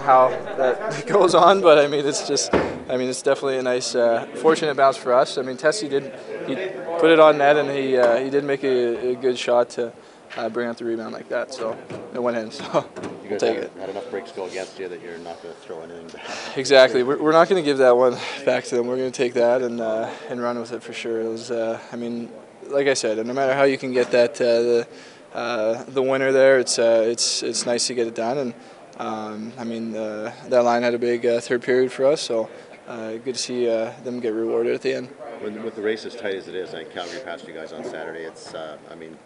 how that goes on, but I mean it's just, I mean it's definitely a nice, uh, fortunate bounce for us. I mean Tessie did, he put it on net and he uh, he did make a, a good shot to uh, bring out the rebound like that. So it went in. So You guys take had, it. had enough breaks go against you that you're not going to throw anything back. Exactly. We're, we're not going to give that one back to them. We're going to take that and uh, and run with it for sure. It was, uh, I mean, like I said, no matter how you can get that uh, the uh, the winner there, it's uh, it's it's nice to get it done. And um, I mean, uh, that line had a big uh, third period for us, so uh, good to see uh, them get rewarded at the end. When, with the race as tight as it is, I Calgary passed you guys on Saturday. It's, uh, I mean,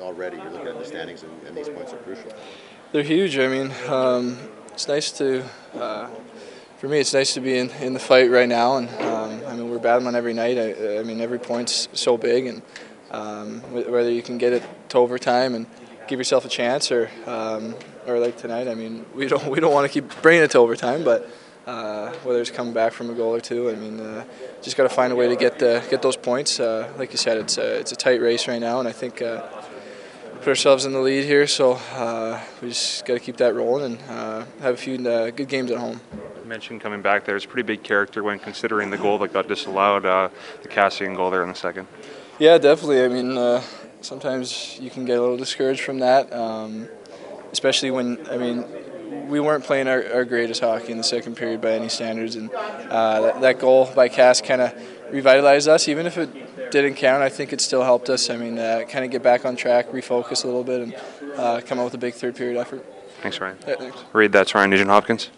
already you're looking at the standings, and, and these points are crucial. They're huge. I mean, um, it's nice to, uh, for me, it's nice to be in, in the fight right now. And um, I mean, we're battling every night. I, I mean, every point's so big, and um, whether you can get it to overtime and give yourself a chance, or um, or like tonight, I mean, we don't we don't want to keep bringing it to overtime, but. Uh, whether it's coming back from a goal or two, I mean, uh, just got to find a way to get the, get those points. Uh, like you said, it's a, it's a tight race right now, and I think uh, put ourselves in the lead here, so uh, we just got to keep that rolling and uh, have a few uh, good games at home. You mentioned coming back there. It's a pretty big character when considering the goal that got disallowed, uh, the Kassian goal there in the second. Yeah, definitely. I mean, uh, sometimes you can get a little discouraged from that, um, especially when I mean we weren't playing our, our greatest hockey in the second period by any standards, and uh, that, that goal by Cass kind of revitalized us. Even if it didn't count, I think it still helped us. I mean, uh, kind of get back on track, refocus a little bit, and uh, come out with a big third period effort. Thanks, Ryan. Yeah, thanks. Read that's Ryan Nugent Hopkins.